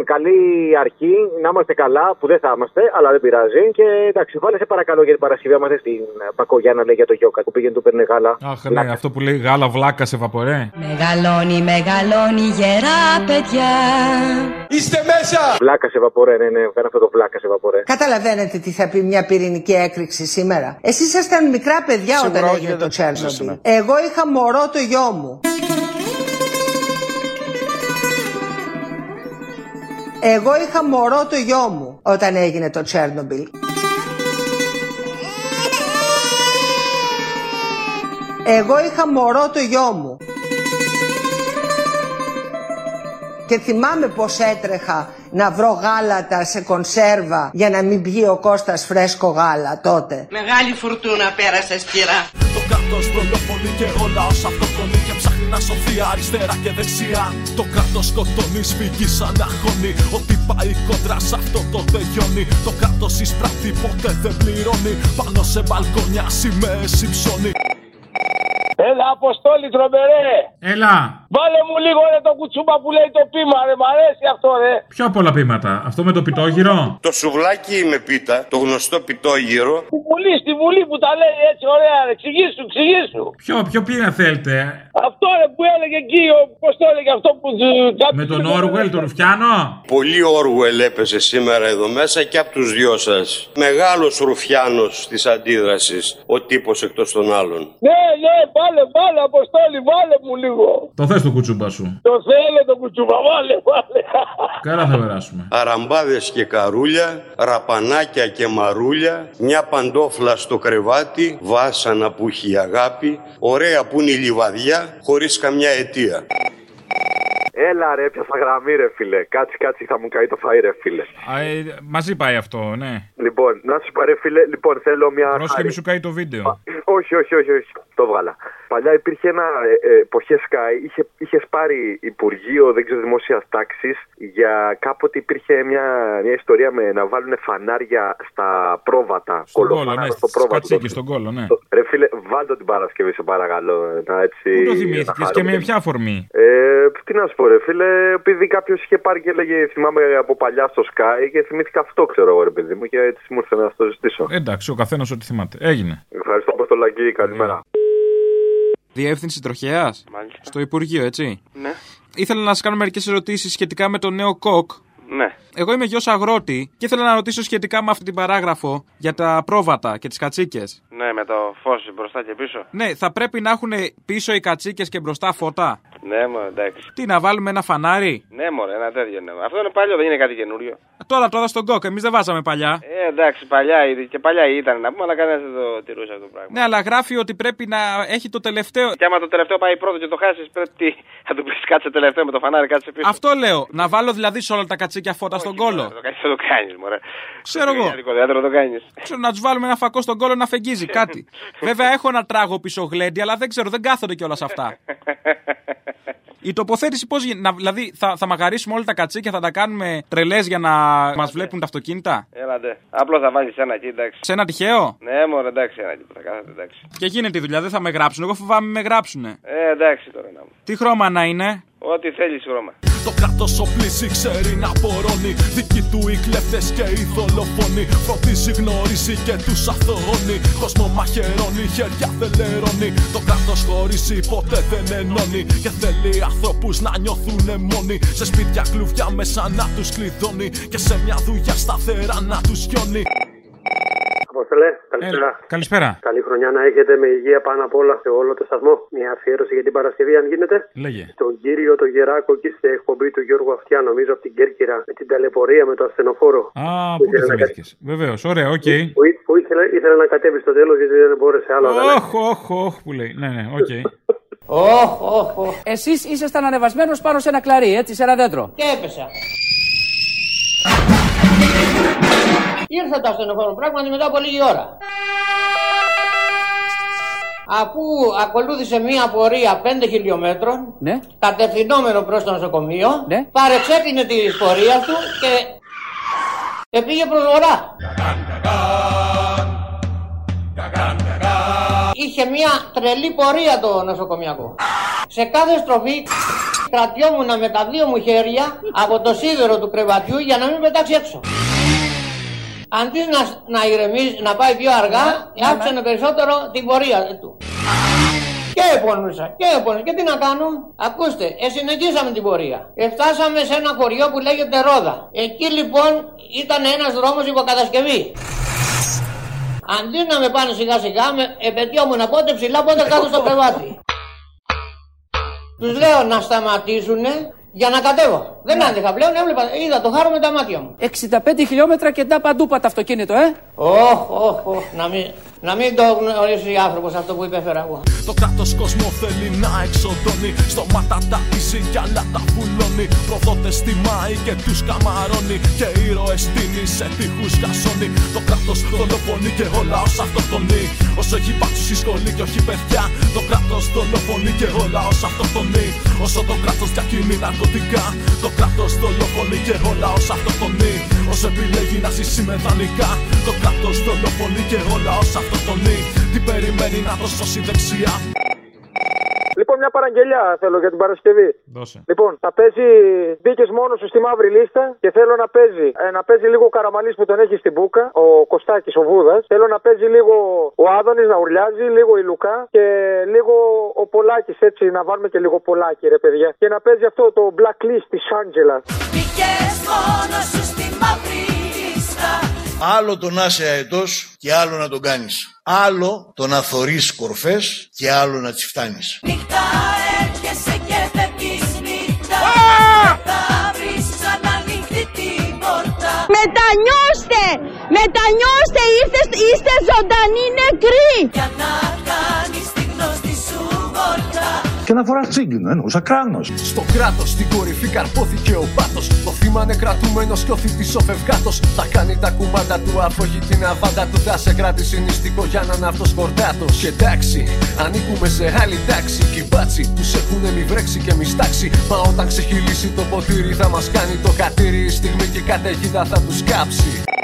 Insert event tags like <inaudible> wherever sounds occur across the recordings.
Λοιπόν, καλή αρχή, να είμαστε καλά, που δεν θα είμαστε, αλλά δεν πειράζει. Και εντάξει, βάλε σε παρακαλώ για την Παρασκευή, άμα θες την Πακογιάννα λέει για το Γιώκα που πήγαινε του παίρνει γάλα. Αχ, ναι, αυτό που λέει γάλα βλάκα σε βαπορέ. Μεγαλώνει, μεγαλώνει γερά παιδιά. Είστε μέσα! Βλάκα σε βαπορέ, ναι, ναι, κάνω αυτό το βλάκα σε βαπορέ. Καταλαβαίνετε τι θα πει μια πυρηνική έκρηξη σήμερα. Εσείς ήσασταν μικρά παιδιά Σίγουρα όταν όχι, έγινε δεν το το Τσέρνομπιλ. ζήσαμε. Εγώ είχα μωρό το γιο μου. Εγώ είχα μωρό το γιο μου όταν έγινε το Τσέρνομπιλ. Εγώ είχα μωρό το γιο μου. Και θυμάμαι πως έτρεχα να βρω γάλατα σε κονσέρβα για να μην πιει ο Κώστας φρέσκο γάλα τότε. Μεγάλη φουρτούνα πέρασε σκυρά. Το κράτος προλοφονεί και ο λαός αυτοκτονεί και ψάχνει να σωθεί αριστερά και δεξιά. Το κράτος σκοτώνει, σφυγγεί σαν αγώνει. Ό,τι πάει κόντρα σε αυτό το τελειώνει. Το κράτος εισπράττει, ποτέ δεν πληρώνει. Πάνω σε μπαλκόνια σημαίες υψώνει. Έλα, Αποστόλη, τρομερέ! Έλα! Βάλε μου λίγο ρε το κουτσούμπα που λέει το πείμα, ρε. Μ' αρέσει αυτό, ρε. Ποιο από όλα πείματα, αυτό με το πιτόγυρο; Το σουβλάκι με πίτα, το γνωστό πιτόγυρο, Στη Βουλή, στη Βουλή που τα λέει έτσι, ωραία, ρε. Εξηγήσου, εξηγήσου. Ποιο, ποιο πείμα θέλετε, Αυτό ρε που έλεγε εκεί, ο, πώς το έλεγε αυτό που. του- κάποιος με τον είπε- Όργουελ, τον Ρουφιάνο; πολύ Όργουελ έπεσε σήμερα εδώ μέσα και από τους δυο σας. Μεγάλος ρουφιάνος της αντίδρασης, ο τύπος εκτός των άλλων. Ναι, ναι, βάλε, βάλε, Αποστόλη, βάλε μου λίγο. Το θες το κουτσούμπα σου. Το θέλω το κουτσούμπα, βάλε, βάλε. Καλά θα περάσουμε. Αραμπάδες και καρούλια, ραπανάκια και μαρούλια, μια παντόφλα στο κρεβάτι, βάσανα που έχει η αγάπη, ωραία που είναι η λιβαδιά, χωρίς καμιά αιτία. Έλα ρε, πιάσα γραμμή ρε φίλε. Κάτσε, κάτσε, θα μου καεί το φαΐ ρε φίλε. Α, ε, μαζί πάει αυτό, ναι. Λοιπόν, να σου πω ρε φίλε, λοιπόν θέλω μια. Πρόσεχε χάρη. μη σου καεί το βίντεο. Όχι, όχι, όχι, όχι. Το βγάλα. Παλιά υπήρχε ένα ε, ε, εποχές Sky, είχε, είχες πάρει Υπουργείο, δεν ξέρω, δημόσιας τάξης για κάποτε υπήρχε μια, μια ιστορία με να βάλουν φανάρια στα πρόβατα. Στον κόλλο, κολοφανάρια ναι. στο Στις πρόβατο. κατσίκες στον κόλλο, ναι. Ρε φίλε, βάλτε την Παρασκευή σε παρακαλώ. Να, έτσι, Πού το να θυμήθηκε και χαρούμε. με ποια αφορμή; Ε, τι να σου πω, ρε φίλε, επειδή κάποιος είχε πάρει και έλεγε, θυμάμαι από παλιά στο Sky και θυμήθηκα αυτό, ξέρω εγώ, ρε παιδί μου, και έτσι μου ήρθε να το ζητήσω. Εντάξει, ο καθένας ό,τι θυμάται. Έγινε. Ευχαριστώ, Αποστολακή, καλημέρα. Διεύθυνση τροχέας. Στο Υπουργείο, έτσι. Ναι. Ήθελα να σας κάνω μερικές ερωτήσεις σχετικά με το νέο κοκ. Ναι. Εγώ είμαι γιος αγρότη και ήθελα να ρωτήσω σχετικά με αυτή την παράγραφο για τα πρόβατα και τις κατσίκες. Ναι, με το φως μπροστά και πίσω. Ναι, θα πρέπει να έχουν πίσω οι κατσίκες και μπροστά φώτα; Ναι, μου εντάξει. Τι, να βάλουμε ένα φανάρι; Ναι, μωρέ, ένα τέτοιο ναι. Αυτό είναι παλιό, δεν είναι κάτι καινούριο. Τώρα τώρα στον κοκ, εμείς δεν βάζαμε παλιά. Ε, εντάξει, παλιά ήδη και παλιά ήταν να πούμε, αλλά κανένας δεν το τηρούσε αυτό το πράγμα. Ναι, αλλά γράφει ότι πρέπει να έχει το τελευταίο. Και άμα το τελευταίο πάει πρώτο και το χάσεις, πρέπει να του πεις κάτσε τελευταίο με το φανάρι, κάτσε πίσω. Αυτό λέω. Να βάλω δηλαδή σε όλα τα κατσίκια φώτα στον κόλο. Το κάνεις, δεν το κάνεις, μωρέ. Ξέρω εγώ. Δεν το κάνεις. Ξέρω να τους βάλουμε ένα φακό στον κόλο να φεγγίζει κάτι. <laughs> Βέβαια έχω ένα τράγο πίσω γλέντι, αλλά δεν ξέρω, δεν κάθονται κιόλας αυτά. <laughs> Η τοποθέτηση πώς γίνεται. Δηλαδή θα, θα μαγαρίσουμε όλα τα κατσίκια, θα τα κάνουμε τρελές για να μας βλέπουν τα αυτοκίνητα; Έλατε. Απλώς θα βάλει ένα εκεί, εντάξει. Σε ένα τυχαίο; Ναι, μωρέ, εντάξει, ένα εκεί που θα κάθεται, εντάξει. Και γίνεται η δουλειά, δεν θα με γράψουν. Εγώ φοβάμαι με γράψουν. Ε, εντάξει τώρα να μου. Τι χρώμα να είναι; Ό,τι θέλεις χρώμα. Το κράτος οπλίζει, ξέρει να πορώνει Δικοί του οι κλέφτες και οι δολοφόνοι Φροντίζει, γνωρίζει και τους αθωώνει. Κόσμο μαχαιρώνει, χέρια δεν λερώνει Το κράτος χωρίζει, ποτέ δεν ενώνει. Και θέλει ανθρώπους να νιώθουν μόνοι. Σε σπίτια κλουβιά μέσα να τους κλειδώνει. Και σε μια δουλειά σταθερά να τους γιώνει Αποστολέ, καλησπέρα. Καλησπέρα. Καλή χρονιά να έχετε με υγεία πάνω απ' όλα σε όλο το σταθμό. Μια αφιέρωση για την Παρασκευή, αν γίνεται. Λέγε. Τον κύριο το Γεράκο εκεί στην εκπομπή του Γιώργου Αυτιά, νομίζω από την Κέρκυρα, με την ταλαιπωρία με το ασθενοφόρο. Α, Που πού το ήθελε να θυμήθηκε. Βεβαίως, ωραία, οκ. Που, ή- που ήθελε, ήθελε να κατέβει στο τέλος γιατί δεν μπόρεσε άλλο. αλλά- Όχ, όχ, όχ που λέει. Ναι, ναι, οκ. Οχ, οχ, οχ. Εσείς ήσασταν ανεβασμένος πάνω σε ένα κλαρί, έτσι, σε ένα δέντρο. Και έπεσα. Ήρθε το ασθενοφόρο πράγματι μετά από λίγη ώρα. Αφού ακολούθησε μία πορεία 5 χιλιόμετρων, Ναι. κατευθυνόμενο προς το νοσοκομείο, Ναι. παρεξέπινε τη πορεία του και, και πήγε προς βορρά. Είχε μία τρελή πορεία το νοσοκομιακό. Σε κάθε στροφή κρατιόμουν με τα δύο μου χέρια από το σίδερο του κρεβατιού για να μην πετάξει έξω. Αντί να, να ηρεμήσει, να πάει πιο αργά, άφησανε περισσότερο την πορεία του. Και επώνυσα, και επώνυσα. Και τι να κάνω; Ακούστε, ε, συνεχίσαμε την πορεία. Ε, φτάσαμε σε ένα χωριό που λέγεται Ρόδα. Εκεί λοιπόν ήταν ένας δρόμος υποκατασκευή. Αντί να με πάνε σιγά σιγά, με επαιτειόμουν πότε ψηλά, πότε κάτω στο κρεβάτι. Τους λέω να σταματήσουνε για να κατέβω. Δεν άντεχα πλέον, έβλεπα, είδα το χάρο με τα μάτια μου. 65 χιλιόμετρα και τα παντού πατ' αυτοκίνητο, ε. Ωχ, ωχ, ωχ, να μην, να μην το γνωρίσει άνθρωπος αυτό που υπέφερα εγώ. Το κράτος κόσμο θέλει να εξοδώνει. Στόματα τα πίσει κι άλλα τα πουλώνει. Προδότες τιμάει και τους καμαρώνει. Και ήρωες στείνει σε τείχους κασώνει. Το κράτος δολοφονεί και όλα όσα αυτοκτονεί. Όσο έχει πάτσου στη σχολή και όχι παιδιά. Το κράτος δολοφονεί και όλα όσα αυτοκτονεί. Όσο το κράτος διακινεί ναρκωτικά. Το κράτος δολοφονεί και όλα όσα αυτοκτονεί. Όσο επιλέγει να ζήσει με δανεικά. Το κράτος δολοφονεί και όλα όσα αυτοκτονεί. Τι περιμένει να το σώσει δεξιά. Λοιπόν, μια παραγγελιά θέλω για την Παρασκευή. Δώσε. Λοιπόν, θα παίζει. Μπήκες μόνο σου στη μαύρη λίστα και θέλω να παίζει, ε, να παίζει λίγο ο Καραμαλής που τον έχει στην Μπούκα, ο Κωστάκης, ο Βούδας. Θέλω να παίζει λίγο ο Άδωνης να ουρλιάζει, λίγο η Λουκά και λίγο ο Πολάκης έτσι, να βάλουμε και λίγο Πολάκη, ρε παιδιά. Και να παίζει αυτό το blacklist της Άντζελας. Μπήκες μόνο σου στη μαύρη λίστα Άλλο το να είσαι αετός και άλλο να τον κάνεις. Άλλο το να θωρείς κορφές και άλλο να τις φτάνεις. Νύχτα έρχεσαι και φεύγεις νύχτα Θα βρεις ανοιχτή την πόρτα Μετανιώστε! Μετανιώστε! Είστε, είστε ζωντανοί νεκροί! Για να κάνεις και να φοράς τσίγκλινο, εννοούσα κράνος. Στο κράτος στην κορυφή καρπόθηκε ο πάτο. Το θύμα είναι κρατούμενος και ο θήτης ο φευγάτος. Θα κάνει τα κουμάντα του, αφού έχει την αβάντα του. Θα σε κρατήσει νηστικό για να είναι αυτός κορδάτο. Και εντάξει, ανήκουμε σε άλλη τάξη. Κι οι μπάτσι τους έχουν μη βρέξει και μη στάξει. Μα όταν ξεχυλήσει το ποτήρι θα μας κάνει το κατήρι. Η στιγμή και η καταιγίδα θα τους κάψει.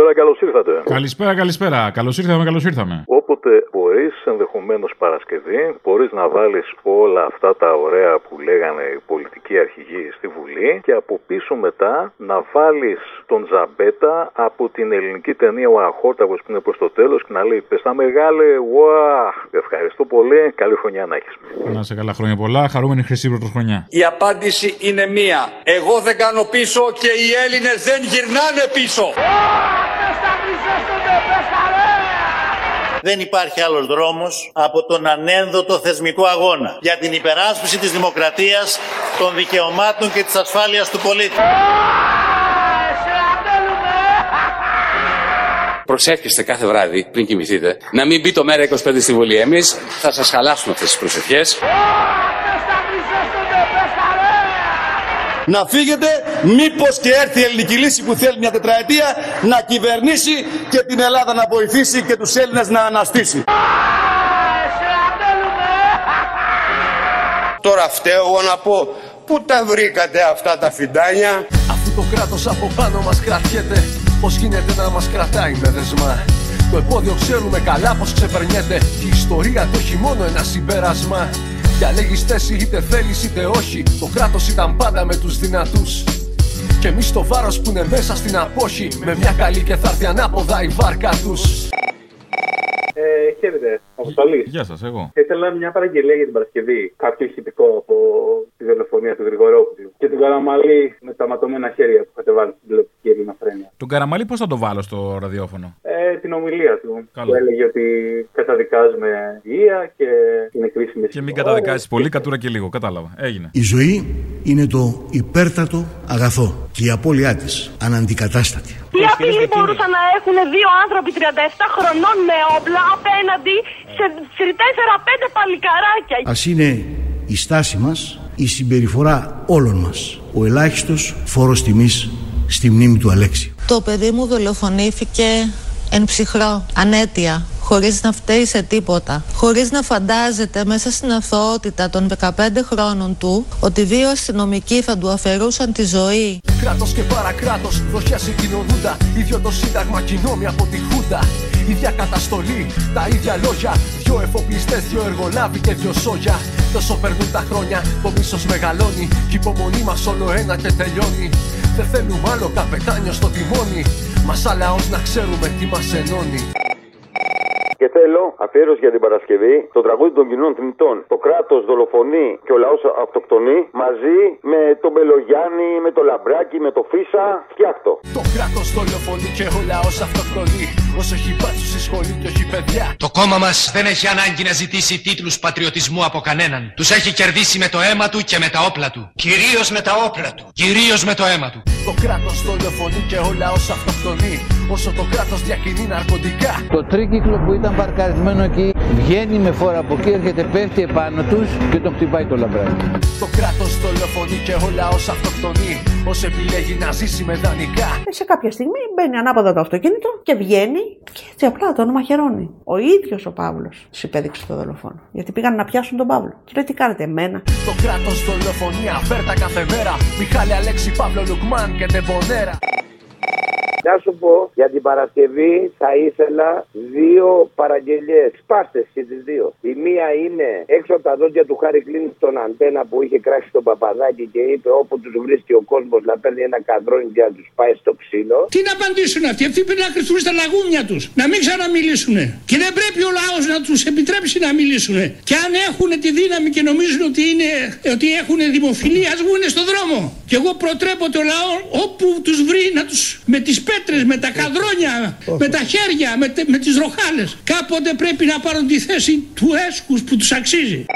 Καλησπέρα, καλώς ήρθατε. Καλησπέρα, καλησπέρα. Καλώς ήρθαμε, καλώς ήρθαμε. Όποτε μπορείς, ενδεχομένως Παρασκευή, μπορείς να βάλεις όλα αυτά τα ωραία που λέγανε οι πολιτικοί αρχηγοί στη Βουλή και από πίσω μετά να βάλεις τον Ζαμπέτα από την ελληνική ταινία Ο Αχόρταγο που είναι προς το τέλος και να λέει Πες τα μεγάλε, ουαχ. Ευχαριστώ πολύ. Καλή χρονιά να έχεις. Να σε καλά χρόνια πολλά. Χαρούμενη χρυσή πρωτοχρονιά. Η απάντηση είναι μία. Εγώ δεν κάνω πίσω και οι Έλληνες δεν γυρνάνε πίσω. Δεν υπάρχει άλλος δρόμος από τον ανένδοτο θεσμικό αγώνα για την υπεράσπιση της δημοκρατίας, των δικαιωμάτων και της ασφάλειας του πολίτη. Προσεύχεστε κάθε βράδυ πριν κοιμηθείτε να μην μπει το μέρα 25 στη Βουλή. Εμείς θα σας χαλάσουμε αυτές τις προσευχές. Να φύγετε, μήπως και έρθει η ελληνική λύση που θέλει μια τετραετία να κυβερνήσει και την Ελλάδα να βοηθήσει και τους Έλληνες να αναστήσει. Τώρα φταίω εγώ να πω, πού τα βρήκατε αυτά τα φιντάνια; Αφού το κράτος από πάνω μας κρατιέται, πώς γίνεται να μας κρατάει με δεσμά; Το επόδιο ξέρουμε καλά πως ξεπερνιέται Και η ιστορία το έχει μόνο ένα συμπέρασμα Διαλέγεις θέση είτε θέλεις είτε όχι Το κράτος ήταν πάντα με τους δυνατούς Και εμείς το βάρος που είναι μέσα στην απόχη Με μια καλή και θα έρθει ανάποδα η βάρκα τους Ε, χαίρετε, Αποστολής. Γεια σας, εγώ. Θα ήθελα μια παραγγελία για την Παρασκευή. Κάποιο ηχητικό από τη δολοφονία του Γρηγορόπουλου. Και τον Καραμαλή με τα ματωμένα χέρια που είχατε βάλει στην τηλεοπτική ελληνοφρένεια. Τον Καραμαλή πώς θα το βάλω στο ραδιόφωνο; Ε, την ομιλία του. Καλό. Που έλεγε ότι καταδικάζουμε υγεία και είναι κρίσιμη Και μην καταδικάζει πολύ, κατούρα και λίγο. Κατάλαβα. Έγινε. Η ζωή είναι το υπέρτατο αγαθό και η απώλειά της αναντικατάστατη. Τι απειλή μπορούσαν να έχουν δύο άνθρωποι 37 χρονών με όπλα απέναντι σε 4-5 παλικαράκια; Ας είναι η στάση μας, η συμπεριφορά όλων μας, ο ελάχιστος φόρος τιμής στη μνήμη του Αλέξη. Το παιδί μου δολοφονήθηκε εν ψυχρό, ανέτεια, χωρίς να φταίει σε τίποτα. Χωρίς να φαντάζεται μέσα στην αθωότητα των 15 χρόνων του ότι δύο αστυνομικοί θα του αφαιρούσαν τη ζωή. Κράτος και παρακράτος, φτωχιά συγκοινωνούντα Ίδιο το σύνταγμα κοινόμοι από τη Χούντα ίδια καταστολή, τα ίδια λόγια. Δυο εφοπλιστές, δυο εργολάβοι και δυο σόγια. Τόσο περνούν τα χρόνια, το μίσος μεγαλώνει. Κι η υπομονή μας όλο ένα και τελειώνει. Δεν θέλουμε άλλο καπετάνιο στο τιμόνι. Μας σαν λαός να ξέρουμε τι μας ενώνει. Και θέλω αφιέρωση για την Παρασκευή το τραγούδι των κοινών θνητών. Το κράτος δολοφονεί και ο λαός αυτοκτονεί μαζί με τον Μπελογιάννη, με το Λαμπράκι, με το Φίσα. Φτιάχτο. Το κράτος δολοφονεί και ο λαός αυτοκτονεί. Όσο έχει μπάτσου στη σχολή και όχι παιδιά. Το κόμμα μας δεν έχει ανάγκη να ζητήσει τίτλους πατριωτισμού από κανέναν. Τους έχει κερδίσει με το αίμα του και με τα όπλα του. Κυρίως με τα όπλα του. Κυρίως με το αίμα του. Το κράτος δολοφονεί και ο λαός αυτοκτονεί. Όσο το κράτος διακινεί ναρκωτικά. Το τρίκυκλο που ήταν παρκαρισμένο εκεί βγαίνει με φόρα από εκεί, έρχεται, πέφτει επάνω τους και τον χτυπάει το λαμπράκι. Το κράτος δολοφονεί και ο λαό αυτοκτονεί. Όσο επιλέγει να ζήσει με δανεικά. Ε, σε κάποια στιγμή μπαίνει ανάποδα το αυτοκίνητο και βγαίνει και έτσι απλά τον μαχαιρώνει. Ο ίδιος ο Παύλος του υπέδειξε το δολοφόνο. Γιατί πήγαν να πιάσουν τον Παύλο. Και λέει τι κάνετε, εμένα; Το κράτος δολοφονεί αφέρτα κάθε μέρα. Μιχάλη Αλέξη Παύλο Λουκμάν και Τεμπονέρα. Να σου πω, για την Παρασκευή θα ήθελα δύο παραγγελίε. Σπάστε και τις δύο. Η μία είναι έξω από τα δόντια του Χάρη Κλίν στον αντένα που είχε κράξει τον παπαδάκι και είπε όπου τους βρίσκει ο κόσμος να παίρνει ένα καδρόνι και να τους πάει στο ξύλο. Τι να απαντήσουν αυτοί, αυτοί πρέπει να κρυφτούν στα λαγούμια τους, να μην ξαναμιλήσουν. Και δεν πρέπει ο λαός να τους επιτρέψει να μιλήσουν. Και αν έχουν τη δύναμη και νομίζουν ότι, είναι, ότι έχουν δημοφιλία, ας βγουν στον δρόμο. Και εγώ προτρέπω το λαό όπου τους βρει να τους με τις πέτρες, με τα καδρόνια, με τα χέρια, με, τε- με τις ροχάλες. Κάποτε πρέπει να πάρουν τη θέση του έσκους που τους αξίζει.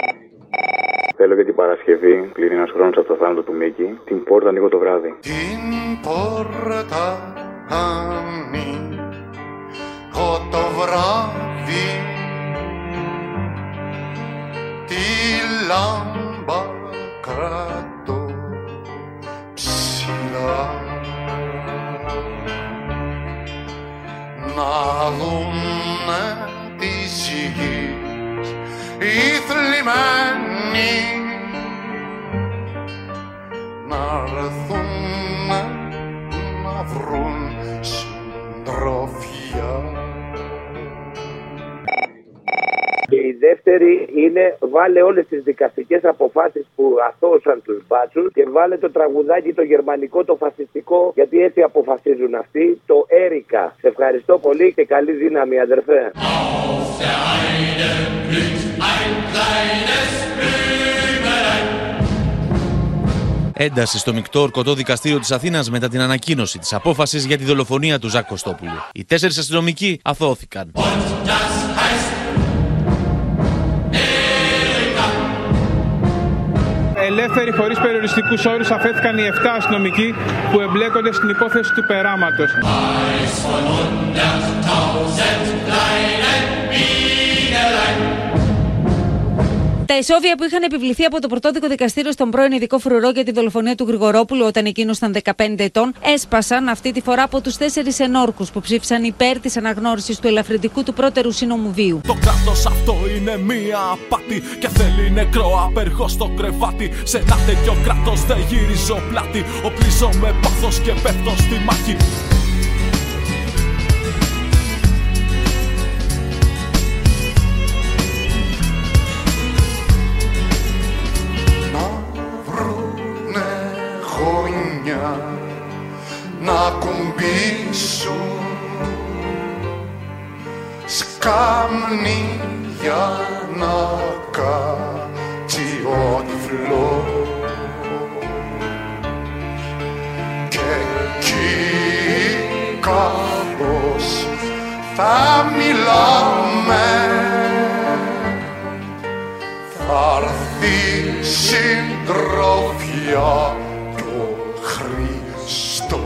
Θέλω για την Παρασκευή, πλην ένας χρόνος από το θάνατο του Μίκη, την πόρτα ανοίγω το βράδυ. Την πόρτα ανοίγω το βράδυ Τη λάμπα Να δούνε της γης οι θλιμμένοι δεύτερη είναι βάλε όλες τις δικαστικές αποφάσεις που αθώωσαν τους μπάτσους και βάλε το τραγουδάκι το γερμανικό, το φασιστικό, γιατί έτσι αποφασίζουν αυτοί, το Έρικα. Σε ευχαριστώ πολύ και καλή δύναμη αδερφέ. Ένταση στο μεικτό ορκωτό δικαστήριο της Αθήνας μετά την ανακοίνωση της απόφασης για τη δολοφονία του Ζακ Κωστόπουλου. Οι τέσσερις αστυνομικοί αθώθηκαν. Ελεύθεροι χωρίς περιοριστικούς όρους αφέθηκαν οι 7 αστυνομικοί που εμπλέκονται στην υπόθεση του περάματος. Τα ισόβια που είχαν επιβληθεί από το πρωτόδικο δικαστήριο στον πρώην ειδικό φρουρό για τη δολοφονία του Γρηγορόπουλου όταν εκείνος ήταν 15 ετών, έσπασαν αυτή τη φορά από τους τέσσερις ενόρκους που ψήφισαν υπέρ της αναγνώρισης του ελαφρυντικού του πρώτερου σύνομου βίου. Το κράτος αυτό είναι μία απάτη Και θέλει νεκρό απεργό στο κρεβάτι. Σε ένα τέτοιο κράτος δεν γυρίζω πλάτη. Οπλίζω με πάθος και πέφτω στη μάχη σκάμνη για να κάτσει ο τυφλός και εκεί κάπως θα μιλάμε θα έρθει συντροφιά του Χριστό.